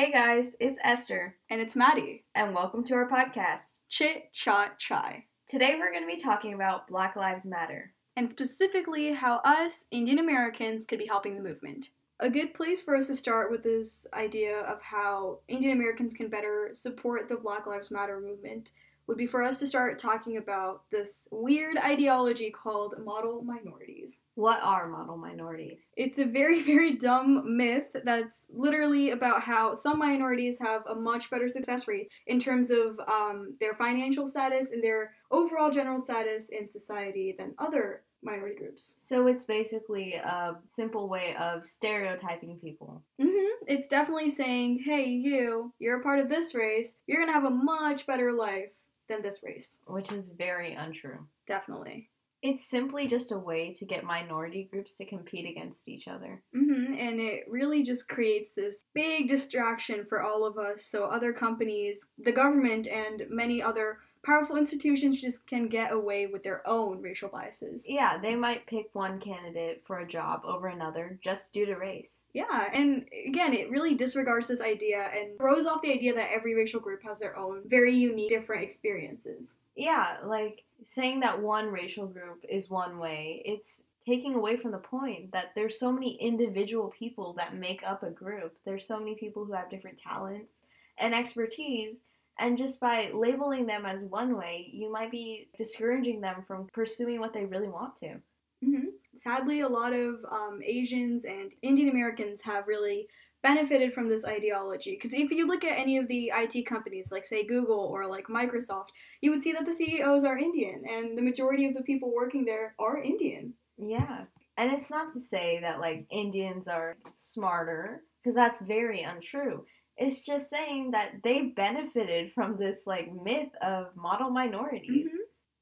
Hey guys, it's Esther, And it's Maddie. and welcome to our podcast. Chit Chat Chai. Today we're going to be talking about Black Lives Matter. And specifically how us, Indian Americans, could be helping the movement. A good place for us to start with this idea of how Indian Americans can better support the Black Lives Matter movement would be for us to start talking about this weird ideology called model minorities. What are model minorities? It's a very, very dumb myth that's literally about how some minorities have a much better success rate in terms of um, their financial status and their overall general status in society than other minority groups. So it's basically a simple way of stereotyping people. hmm It's definitely saying, hey, you, you're a part of this race, you're gonna have a much better life than this race. Which is very untrue. Definitely. It's simply just a way to get minority groups to compete against each other. hmm And it really just creates this big distraction for all of us. So other companies, the government, and many other powerful institutions just can get away with their own racial biases. Yeah, they might pick one candidate for a job over another just due to race. Yeah, and again, it really disregards this idea and throws off the idea that every racial group has their own very unique, different experiences. Yeah, like saying that one racial group is one way, it's taking away from the point that there's so many individual people that make up a group. There's so many people who have different talents and expertise, and just by labeling them as one way, you might be discouraging them from pursuing what they really want to. hmm Sadly, a lot of um, Asians and Indian Americans have really benefited from this ideology. Because if you look at any of the IT companies, like say Google or like Microsoft, you would see that the CEOs are Indian, and the majority of the people working there are Indian. Yeah. And it's not to say that like Indians are smarter, because that's very untrue. It's just saying that they've benefited from this like myth of model minorities. Mhm.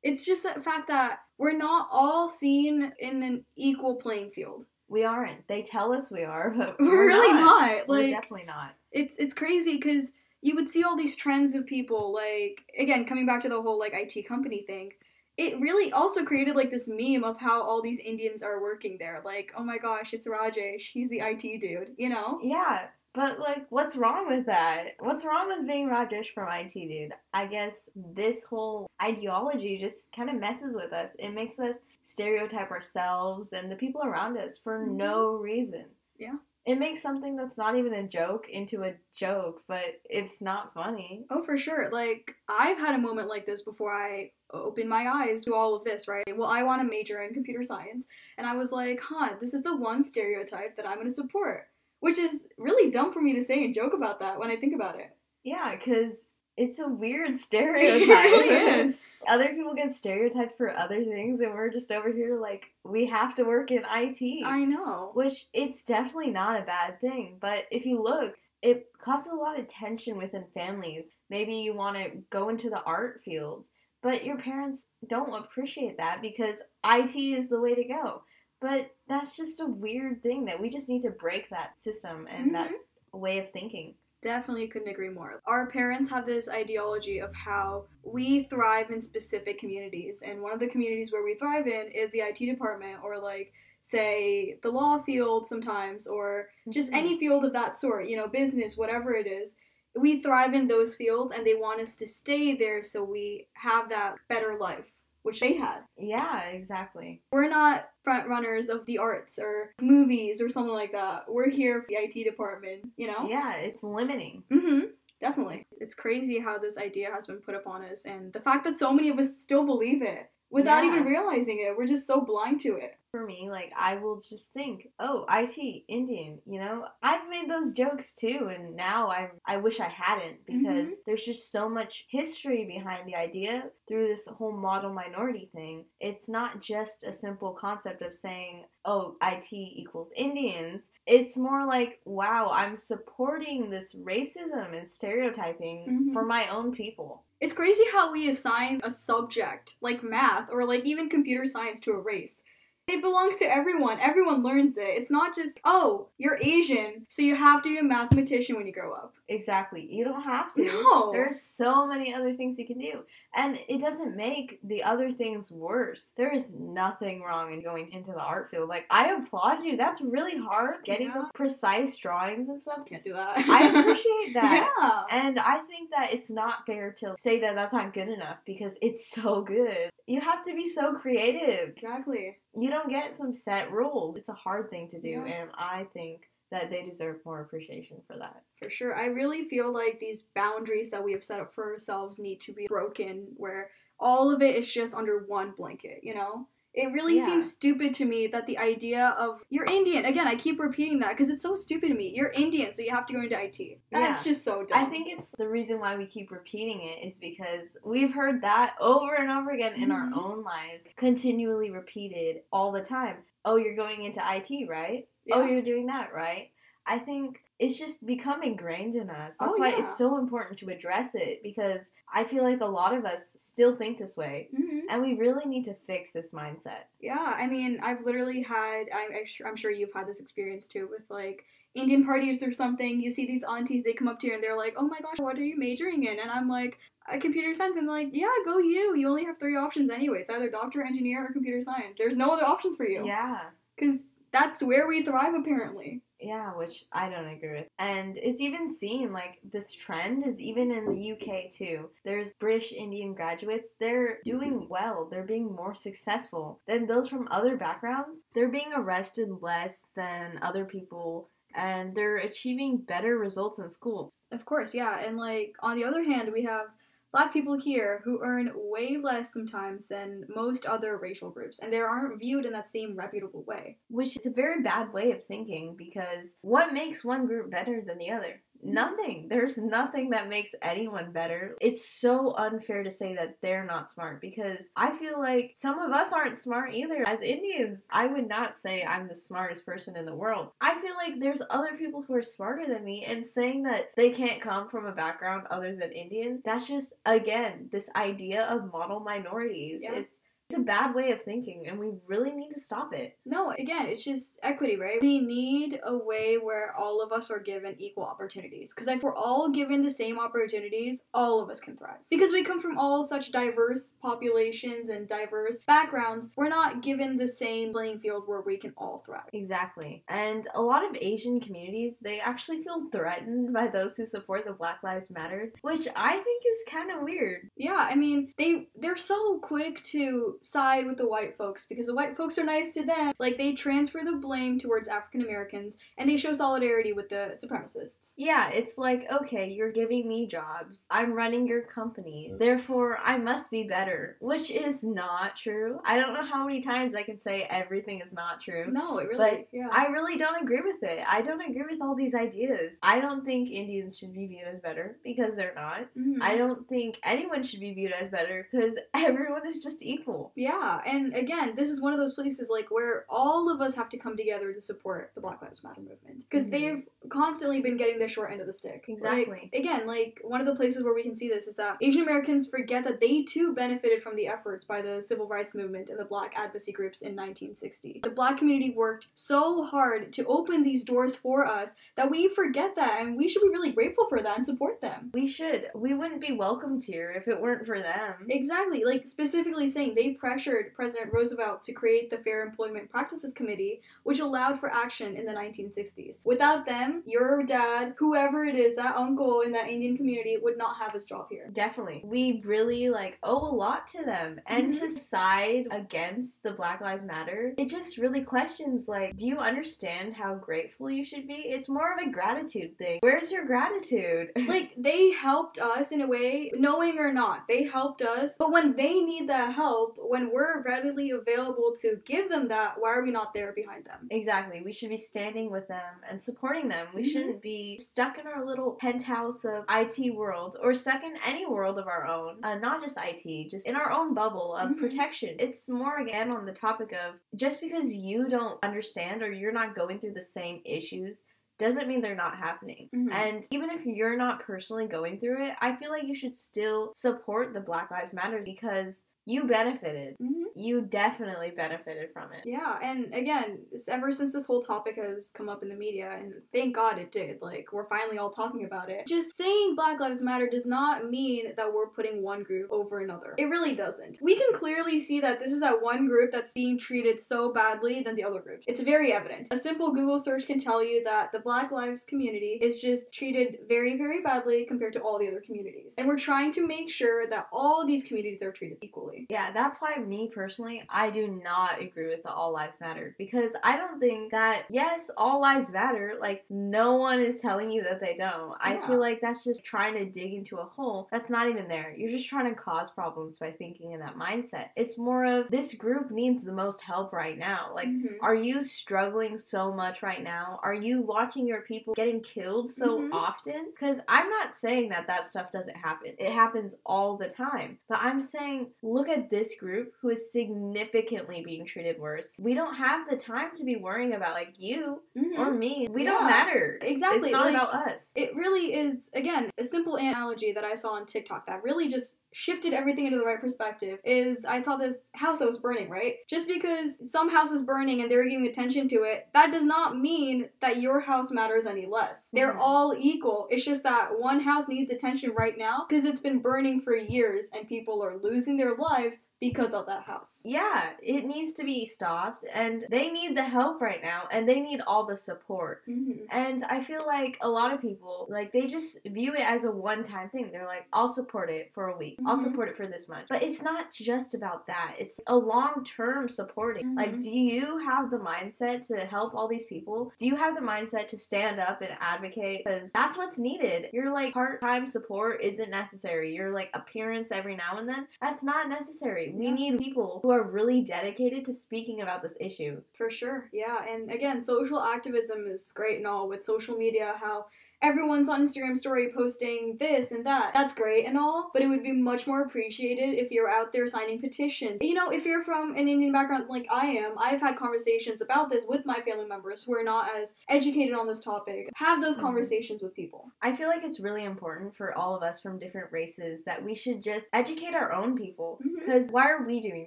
It's just the fact that we're not all seen in an equal playing field. We aren't. They tell us we are, but We're, we're, really not. not. We're Like definitely not. it's it's crazy because you would see all these trends of people like again coming back to the whole like IT company thing. It really also created like this meme of how all these Indians are working there. Like, oh my gosh, it's Rajesh. He's the IT dude. You know? Yeah, but like, what's wrong with that? What's wrong with being Rajesh from IT, dude? I guess this whole ideology just kind of messes with us. It makes us stereotype ourselves and the people around us for Mhm. no reason. Yeah. It makes something that's not even a joke into a joke, but it's not funny. Oh, for sure. Like, I've had a moment like this before I opened my eyes to all of this, right? Well, I want to major in computer science, and I was like, huh, this is the one stereotype that I'm going to support. Which is really dumb for me to say and joke about that when I think about it. Yeah, because it's a weird stereotype. really is. Other people get stereotyped for other things, and we're just over here like, we have to work in IT. I know. Which it's definitely not a bad thing, but if you look, it causes a lot of tension within families. Maybe you want to go into the art field, but your parents don't appreciate that because IT is the way to go. But that's just a weird thing that we just need to break that system and that way of thinking. Definitely couldn't agree more. Our parents have this ideology of how we thrive in specific communities, and one of the communities where we thrive in is the IT department, or like, say, the law field sometimes, or just Mhm. any field of that sort, you know, business, whatever it is. We thrive in those fields, and they want us to stay there so we have that better life, which they had. Yeah, exactly. We're not front runners of the arts or movies or something like that. We're here for the IT department, you know? Yeah, it's limiting. Mm-hmm. Definitely. It's crazy how this idea has been put upon us and the fact that so many of us still believe it without Yeah. even realizing it. We're just so blind to it. For me, like I will just think, oh, IT, Indian, you know? I've made those jokes too and now I I wish I hadn't because there's just so much history behind the idea through this whole model minority thing. It's not just a simple concept of saying, oh, IT equals Indians. It's more like, wow, I'm supporting this racism and stereotyping Mhm. for my own people. It's crazy how we assign a subject like math or like even computer science to a race. It belongs to everyone. Everyone learns it. It's not just, oh, you're Asian, so you have to be a mathematician when you grow up. Exactly. You don't have to. No. There's so many other things you can do. And it doesn't make the other things worse. There is nothing wrong in going into the art field. Like, I applaud you. That's really hard. Getting Yeah. those precise drawings and stuff. Can't do that. I appreciate that. Yeah. And I think that it's not fair to say that that's not good enough because it's so good. You have to be so creative. Exactly. You don't get some set rules. It's a hard thing to do, Yeah. and I think that they deserve more appreciation for that. For sure. I really feel like these boundaries that we have set up for ourselves need to be broken where all of it is just under one blanket, you know? It really Yeah. seems stupid to me that the idea of you're Indian. Again, I keep repeating that because it's so stupid to me. You're Indian, so you have to go into IT. That's Yeah. just so dumb. I think it's the reason why we keep repeating it is because we've heard that over and over again in our Mhm. own lives, continually repeated all the time. Oh, you're going into IT, right? Oh, you're doing that, right? I think it's just become ingrained in us. That's Oh, why yeah. it's so important to address it because I feel like a lot of us still think this way. Mhm. And we really need to fix this mindset. Yeah, I mean, I've literally had, I'm, I'm sure- you've had this experience too with like Indian parties or something. You see these aunties, they come up to you and they're like, oh my gosh, what are you majoring in? And I'm like, a computer science. And they're like, yeah, go you. You only have three options anyway. It's either doctor, engineer, or computer science. There's no other options for you. Yeah. Because that's where we thrive, apparently. Yeah, which I don't agree with. And it's even seen like this trend is even in the UK too. There's British Indian graduates, they're doing well, they're being more successful than those from other backgrounds. They're being arrested less than other people and they're achieving better results in school. Of course, yeah. And like, on the other hand, we have black people here who earn way less sometimes than most other racial groups, and they aren't viewed in that same reputable way. Which is a very bad way of thinking because what makes one group better than the other? Nothing. There's nothing that makes anyone better. It's so unfair to say that they're not smart because I feel like some of us aren't smart either. As Indians, I would not say I'm the smartest person in the world. I feel like there's other people who are smarter than me, and saying that they can't come from a background other than Indian, that's just, again, this idea of model minorities. Yeah. It's it's a bad way of thinking, and we really need to stop it. No, again, it's just equity, right? We need a way where all of us are given equal opportunities. Because if we're all given the same opportunities, all of us can thrive. Because we come from all such diverse populations and diverse backgrounds, we're not given the same playing field where we can all thrive. Exactly. And a lot of Asian communities, they actually feel threatened by those who support the Black Lives Matter, which I think is kind of weird. Yeah, I mean, they they're so quick to side with the white folks because the white folks are nice to them. Like they transfer the blame towards African Americans and they show solidarity with the supremacists. Yeah, it's like, okay, you're giving me jobs. I'm running your company. Therefore, I must be better, which is not true. I don't know how many times I can say everything is not true. No, it really But yeah. I really don't agree with it. I don't agree with all these ideas. I don't think Indians should be viewed as better because they're not. Mhm. I don't think anyone should be viewed as better because everyone is just equal. Yeah, and again, this is one of those places like where all of us have to come together to support the Black Lives Matter movement because Mhm. they've constantly been getting the short end of the stick. Exactly. Like, again, like one of the places where we can see this is that Asian Americans forget that they too benefited from the efforts by the civil rights movement and the Black advocacy groups in 1960. The Black community worked so hard to open these doors for us that we forget that, and we should be really grateful for that and support them. We should. We wouldn't be welcomed here if it weren't for them. Exactly, like specifically saying they pressured President Roosevelt to create the Fair Employment Practices Committee, which allowed for action in the 1960s. Without them, your dad, whoever it is, that uncle in that Indian community, would not have his job here. Definitely. We really like owe a lot to them. And to mm-hmm. side against the Black Lives Matter, it just really questions like, do you understand how grateful you should be? It's more of a gratitude thing. Where's your gratitude? Like, they helped us in a way, knowing or not. They helped us, but when they need that help, when we're readily available to give them that, why are we not there behind them? Exactly. We should be standing with them and supporting them. We Mhm. shouldn't be stuck in our little penthouse of IT world or stuck in any world of our own. Uh, not just IT, just in our own bubble of Mhm. protection. It's more again on the topic of just because you don't understand or you're not going through the same issues doesn't mean they're not happening. Mhm. And even if you're not personally going through it, I feel like you should still support the Black Lives Matter because you benefited. hmm You definitely benefited from it. Yeah, and again, ever since this whole topic has come up in the media, and thank God it did, like, we're finally all talking about it. Just saying Black Lives Matter does not mean that we're putting one group over another. It really doesn't. We can clearly see that this is that one group that's being treated so badly than the other group. It's very evident. A simple Google search can tell you that the Black Lives community is just treated very, very badly compared to all the other communities. And we're trying to make sure that all these communities are treated equally. Yeah, that's why me personally, I do not agree with the all lives matter because I don't think that yes, all lives matter. Like no one is telling you that they don't. I feel like that's just trying to dig into a hole that's not even there. You're just trying to cause problems by thinking in that mindset. It's more of this group needs the most help right now. Like Mhm. are you struggling so much right now? Are you watching your people getting killed so Mhm. often? Because I'm not saying that that stuff doesn't happen. It happens all the time. But I'm saying, look at this group who is significantly being treated worse. We don't have the time to be worrying about like you Mhm. or me. We Yeah, don't matter. exactly, It's not like- about us. It really is, again, a simple analogy that I saw on TikTok that really just shifted everything into the right perspective is I saw this house that was burning, right? Just because some house is burning and they're giving attention to it, that does not mean that your house matters any less. They're Mhm. all equal. It's just that one house needs attention right now because it's been burning for years and people are losing their lives because of that house. Yeah, it needs to be stopped, and they need the help right now, and they need all the support. Mm-hmm. And I feel like a lot of people, like, they just view it as a one time thing. They're like, I'll support it for a week, I'll Mhm. support it for this much. But it's not just about that, it's a long term supporting. Like, Mhm. do you have the mindset to help all these people? Do you have the mindset to stand up and advocate? Because that's what's needed. Your, like, part time support isn't necessary. Your, like, appearance every now and then, that's not necessary. We Yeah. need people who are really dedicated to speaking about this issue. For sure, yeah. And again, social activism is great and all with social media, how everyone's on Instagram story posting this and that. That's great and all, but it would be much more appreciated if you're out there signing petitions. You know, if you're from an Indian background like I am, I've had conversations about this with my family members who are not as educated on this topic. Have those Mhm. conversations with people. I feel like it's really important for all of us from different races that we should just educate our own people. Because why are we doing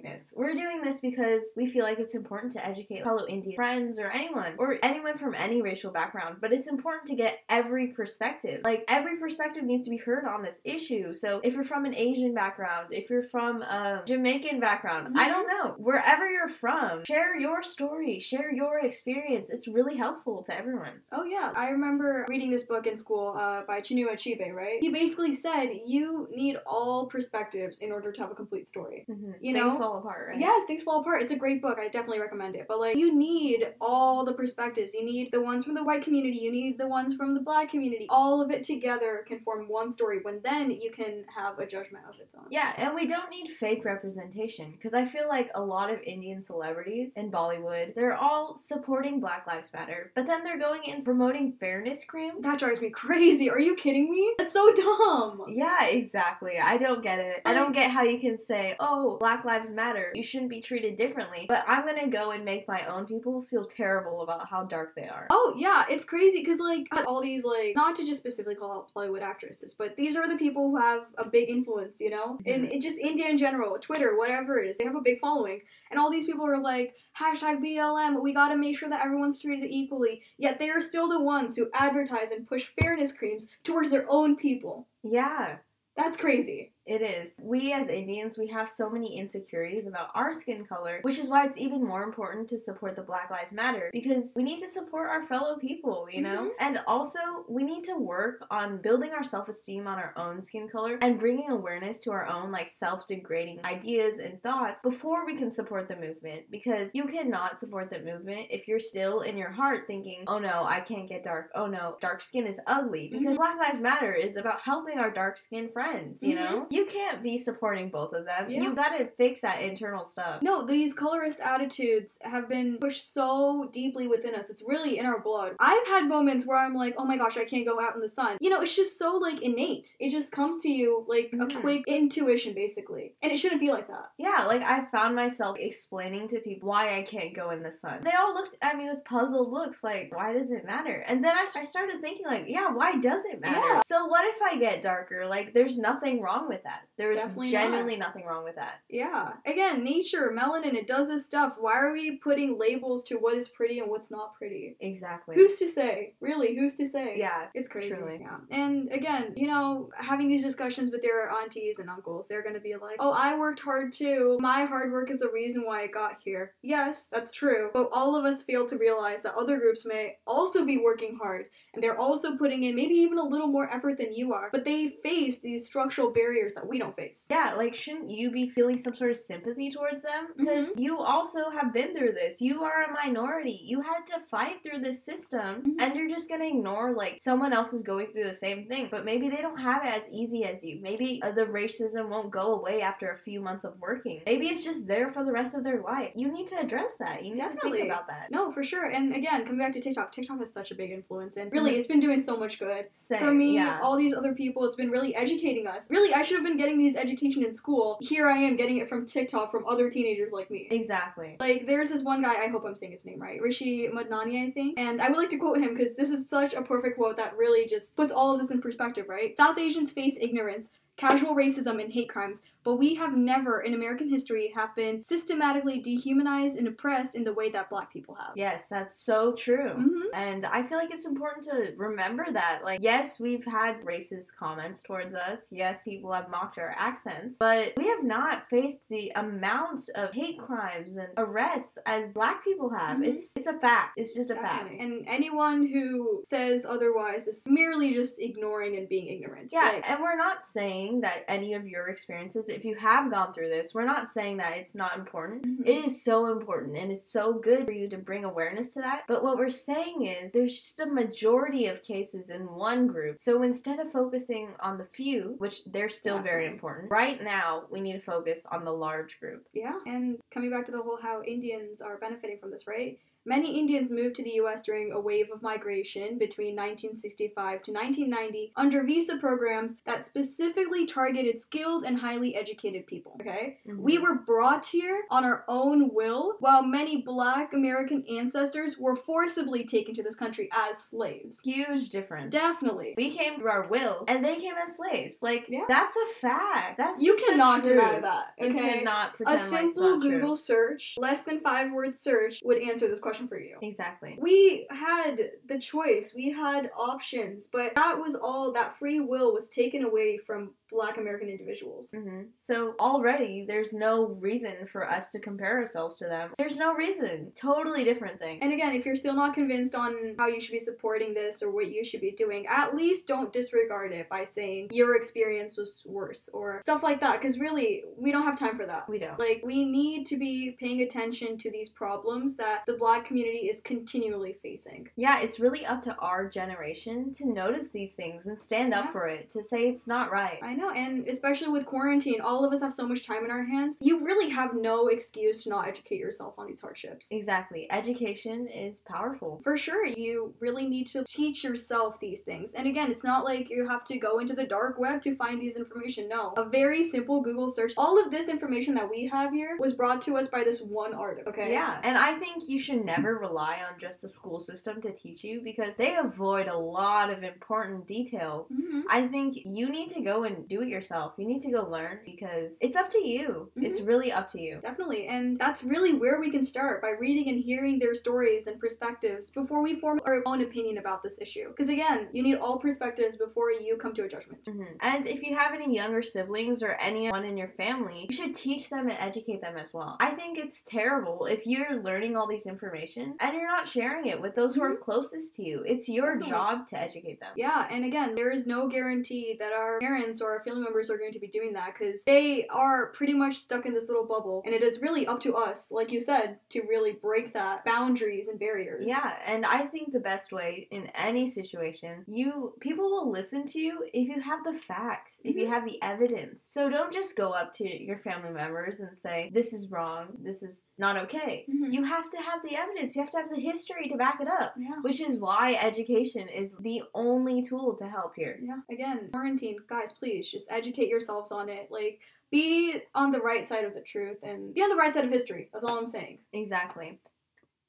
this? We're doing this because we feel like it's important to educate fellow Indian friends or anyone, or anyone from any racial background. But it's important to get every perspective. Like, every perspective needs to be heard on this issue. So, if you're from an Asian background, if you're from a Jamaican background, I don't know, wherever you're from, share your story, share your experience. It's really helpful to everyone. Oh yeah, I remember reading this book in school uh, by Chinua Achebe, right? He basically said you need all perspectives in order to have a complete story. Mm-hmm. You Things know? fall apart, right? Yes, Things Fall Apart. It's a great book. I definitely recommend it. But like, you need all the perspectives. You need the ones from the white community. You need the ones from the black community. All of it together can form one story. When then you can have a judgment of its own. Yeah, and we don't need fake representation because I feel like a lot of Indian celebrities in Bollywood, they're all supporting Black Lives Matter, but then they're going in promoting fairness creams. That drives me crazy. Are you kidding me? That's so dumb. Yeah, exactly. I don't get it. I don't get how you can say, oh, Black Lives Matter, you shouldn't be treated differently, but I'm gonna go and make my own people feel terrible about how dark they are. Oh yeah, it's crazy because like all these like not to just specifically call out Bollywood actresses, but these are the people who have a big influence, you know, mm-hmm. in, in just India in general, Twitter, whatever it is, they have a big following, and all these people are like hashtag BLM. We gotta make sure that everyone's treated equally. Yet they are still the ones who advertise and push fairness creams towards their own people. Yeah. That's crazy. It is. We as Indians, we have so many insecurities about our skin color, which is why it's even more important to support the Black Lives Matter because we need to support our fellow people, you know? And also, we need to work on building our self esteem on our own skin color and bringing awareness to our own, like, self degrading ideas and thoughts before we can support the movement because you cannot support the movement if you're still in your heart thinking, oh no, I can't get dark. Oh no, dark skin is ugly. Because Black Lives Matter is about helping our dark skinned friends, you Mhm. know? You can't be supporting both of them. Yeah. You gotta fix that internal stuff. No, these colorist attitudes have been pushed so deeply within us. It's really in our blood. I've had moments where I'm like, oh my gosh, I can't go out in the sun. You know, it's just so like innate. It just comes to you like a Mhm. quick intuition, basically. And it shouldn't be like that. Yeah, like I found myself explaining to people why I can't go in the sun. They all looked at me with puzzled looks, like, why does it matter? And then I, I started thinking, like, yeah, why does it matter? Yeah. So what if I get darker? Like, there's nothing wrong with with that. There is Definitely genuinely nothing wrong with that. Yeah. Again, nature, melanin, it does this stuff. Why are we putting labels to what is pretty and what's not pretty? Exactly. Who's to say? Really, who's to say? yeah. It's crazy. Truly. Yeah. And again, you know, having these discussions with their aunties and uncles, they're going to be like, oh, I worked hard too. My hard work is the reason why I got here. Yes, that's true. But all of us fail to realize that other groups may also be working hard and they're also putting in maybe even a little more effort than you are. But they face these structural barriers that we don't face. Yeah, like shouldn't you be feeling some sort of sympathy towards them? Because you also have been through this. You are a minority. You had to fight through this system, Mhm. and you're just gonna ignore like someone else is going through the same thing, but maybe they don't have it as easy as you. Maybe uh, the racism won't go away after a few months of working. Maybe it's just there for the rest of their life. You need to address that. You need to Definitely. think about that. No, for sure. And again, coming back to TikTok, TikTok is such a big influence, and really, it's been doing so much good. Same, For me, yeah. all these other people, it's been really educating us. Really, I should have been getting these education in school. Here I am getting it from TikTok from other teenagers like me. exactly. Like, there's this one guy, I hope I'm saying his name right, Rishi Madnani, I think. And I would like to quote him because this is such a perfect quote that really just puts all of this in perspective, right? South Asians face ignorance, casual racism, and hate crimes, but we have never in American history have been systematically dehumanized and oppressed in the way that black people have. Yes, that's so true. hmm And I feel like it's important to remember that. Like, yes, we've had racist comments towards us. Yes, people have mocked our accents. But we have not faced the amount of hate crimes and arrests as black people have. Mhm. It's it's a fact. It's just a Definitely. fact. And anyone who says otherwise is merely just ignoring and being ignorant. Yeah, Like, and we're not saying that any of your experiences, if you have gone through this, we're not saying that it's not important. Mhm. It is so important and it's so good for you to bring awareness to that. But what we're saying is there's just a majority of cases in one group. So instead of focusing on the few, which they're still very important, right now we need to focus on the large group. Yeah, and coming back to the whole how Indians are benefiting from this, right? Many Indians moved to the US during a wave of migration between 1965 to 1990 under visa programs that specifically targeted skilled and highly educated people. Okay? We Mm-hmm. were brought here on our own will, while many black American ancestors were forcibly taken to this country as slaves. huge difference. Definitely. we came through our will, and they came as slaves. Like Yeah. that's a fact. That's You cannot deny that. You Okay? cannot A pretend like it's simple true. Google search, less than five word search, would answer this question for you. Exactly. We had the choice, we had options, but that was all, that free will was taken away from black American individuals. hmm So already there's no reason for us to compare ourselves to them. There's no reason. Totally different thing. And again, if you're still not convinced on how you should be supporting this or what you should be doing, at least don't disregard it by saying your experience was worse or stuff like that, because really, we don't have time for that. we don't. Like, we need to be paying attention to these problems that the black community is continually facing. Yeah, it's really up to our generation to notice these things and stand up for it, to say it's not right. I know, and especially with quarantine, all of us have so much time in our hands. You really have no excuse to not educate yourself on these hardships. Exactly. Education is powerful. For sure, you really need to teach yourself these things. And again, it's not like you have to go into the dark web to find these information. No. A very simple Google search. All of this information that we have here was brought to us by this one article, okay? Yeah, and I think you should never rely on just the school system to teach you because they avoid a lot of important details. Mhm. I think you need to go and do it yourself. You need to go learn because it's up to you. It's really up to you. Definitely, and that's really where we can start by reading and hearing their stories and perspectives before we form our own opinion about this issue. Because again, you need all perspectives before you come to a judgment. Mhm. And if you have any younger siblings or anyone in your family, you should teach them and educate them as well. I think it's terrible if you're learning all these information and you're not sharing it with those who are closest to you. It's your Definitely. job to educate them. Yeah, and again, there is no guarantee that our parents or our family members are going to be doing that because they are pretty much stuck in this little bubble, and it is really up to us, like you said, to really break that boundaries and barriers. Yeah, and I think the best way in any situation, you people will listen to you if you have the facts, if you Mhm. have the evidence. So don't just go up to your family members and say this is wrong, this is not okay. Mhm. You have to have the evidence. You have to have the history to back it up. Yeah. Which is why education is the only tool to help here. Yeah. Again, quarantine, guys, please just educate yourselves on it. Like, be on the right side of the truth and be on the right side of history. That's all I'm saying. Exactly.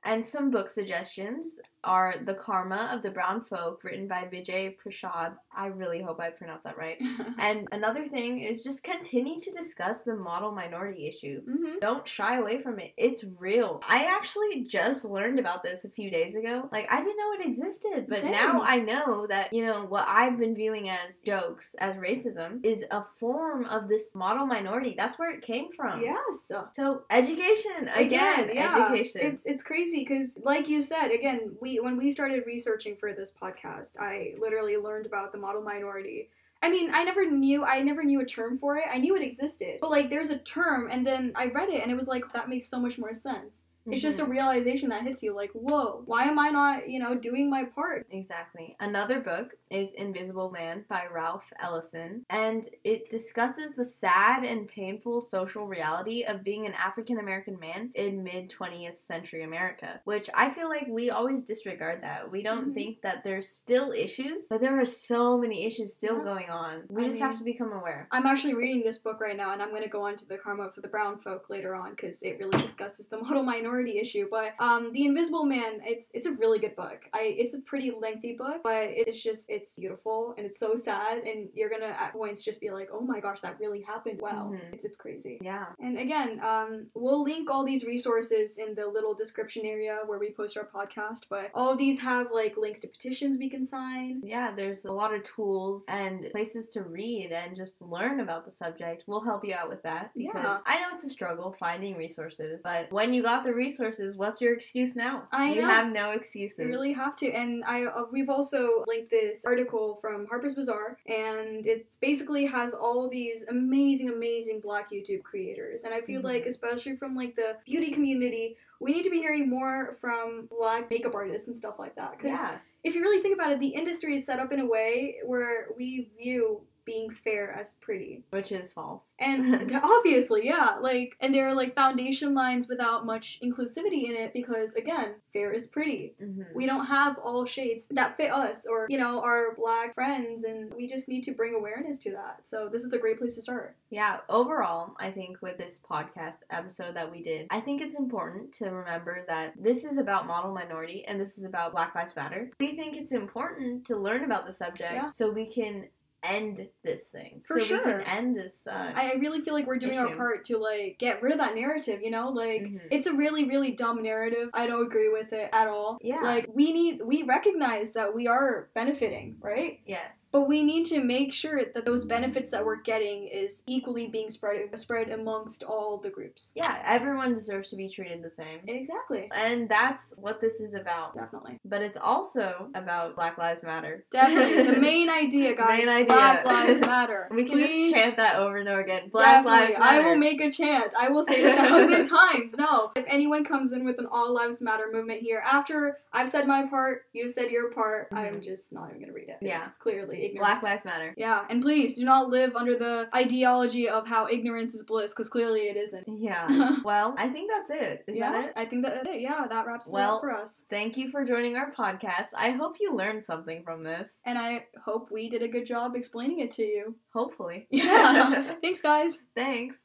And some book suggestions are The Karma of the Brown Folk, written by Vijay Prashad. I really hope I pronounced that right. and another thing is just continue to discuss the model minority issue. hmm Don't shy away from it. It's real. I actually just learned about this a few days ago. Like, I didn't know it existed, but Same. now I know that, you know, what I've been viewing as jokes, as racism, is a form of this model minority. That's where it came from. Yes. So, education, again, yeah. education. It's it's crazy because, like you said, again, we when we started researching for this podcast, I literally learned about the model minority. I mean, I never knew I never knew a term for it. I knew it existed, but like, there's a term, and then I read it, and it was like that makes so much more sense. It's just a Mhm. realization that hits you, like, whoa, why am I not, you know, doing my part? Exactly. Another book is Invisible Man by Ralph Ellison, and it discusses the sad and painful social reality of being an African American man in mid 20th century America, which I feel like we always disregard that. We don't Mhm. think that there's still issues, but there are so many issues still Yeah. going on. We I just mean- have to become aware. I'm actually reading this book right now, and I'm going to go on to the karma for the brown folk later on because it really discusses the model minority issue. But um, the Invisible Man, it's it's a really good book. I it's a pretty lengthy book, but it's just it's beautiful and it's so sad, and you're gonna at points just be like, oh my gosh, that really happened. Wow, Mhm. it's it's crazy. Yeah. And again, um, we'll link all these resources in the little description area where we post our podcast. But all of these have like links to petitions we can sign. Yeah, there's a lot of tools and places to read and just learn about the subject. We'll help you out with that because Yeah. I know it's a struggle finding resources, but when you got the resources, what's your excuse now? I you know. have no excuses. You really have to. And I uh, we've also linked this article from Harper's Bazaar, and it basically has all these amazing, amazing Black YouTube creators. And I feel Mhm. like, especially from like the beauty community, we need to be hearing more from Black makeup artists and stuff like that. Because Yeah. if you really think about it, the industry is set up in a way where we view being fair as pretty. Which is false. And obviously, yeah, like, and there are like foundation lines without much inclusivity in it because, again, fair is pretty. Mhm. We don't have all shades that fit us or, you know, our black friends, and we just need to bring awareness to that. So, this is a great place to start. Yeah, overall, I think with this podcast episode that we did, I think it's important to remember that this is about model minority and this is about Black Lives Matter. We think it's important to learn about the subject Yeah. so we can end this thing. For so we sure. can end this. Uh, I really feel like we're doing our part to, like, get rid of that narrative, you know? Like, Mhm. it's a really, really dumb narrative. I don't agree with it at all. Yeah. Like, we need, we recognize that we are benefiting, right? yes. But we need to make sure that those benefits that we're getting is equally being spread spread amongst all the groups. Yeah, everyone deserves to be treated the same. Exactly. And that's what this is about. Definitely. But it's also about Black Lives Matter. Definitely. The main idea, guys. Main idea. Black Lives Matter. We can Please. just chant that over and over again. Black Definitely. Lives Matter. I will make a chant. I will say it a thousand times. No. If anyone comes in with an All Lives Matter movement here, after I've said my part, you've said your part, I'm mm-hmm. just not even gonna read it. Yeah. It's clearly ignorance. Black Lives Matter. Yeah, and please do not live under the ideology of how ignorance is bliss, because clearly it isn't. Yeah. well, I think that's it. Is yeah, that it? I think that's it. Yeah, that wraps it up for us. Thank you for joining our podcast. I hope you learned something from this. And I hope we did a good job explaining it to you. Hopefully. Yeah. Thanks, guys. Thanks.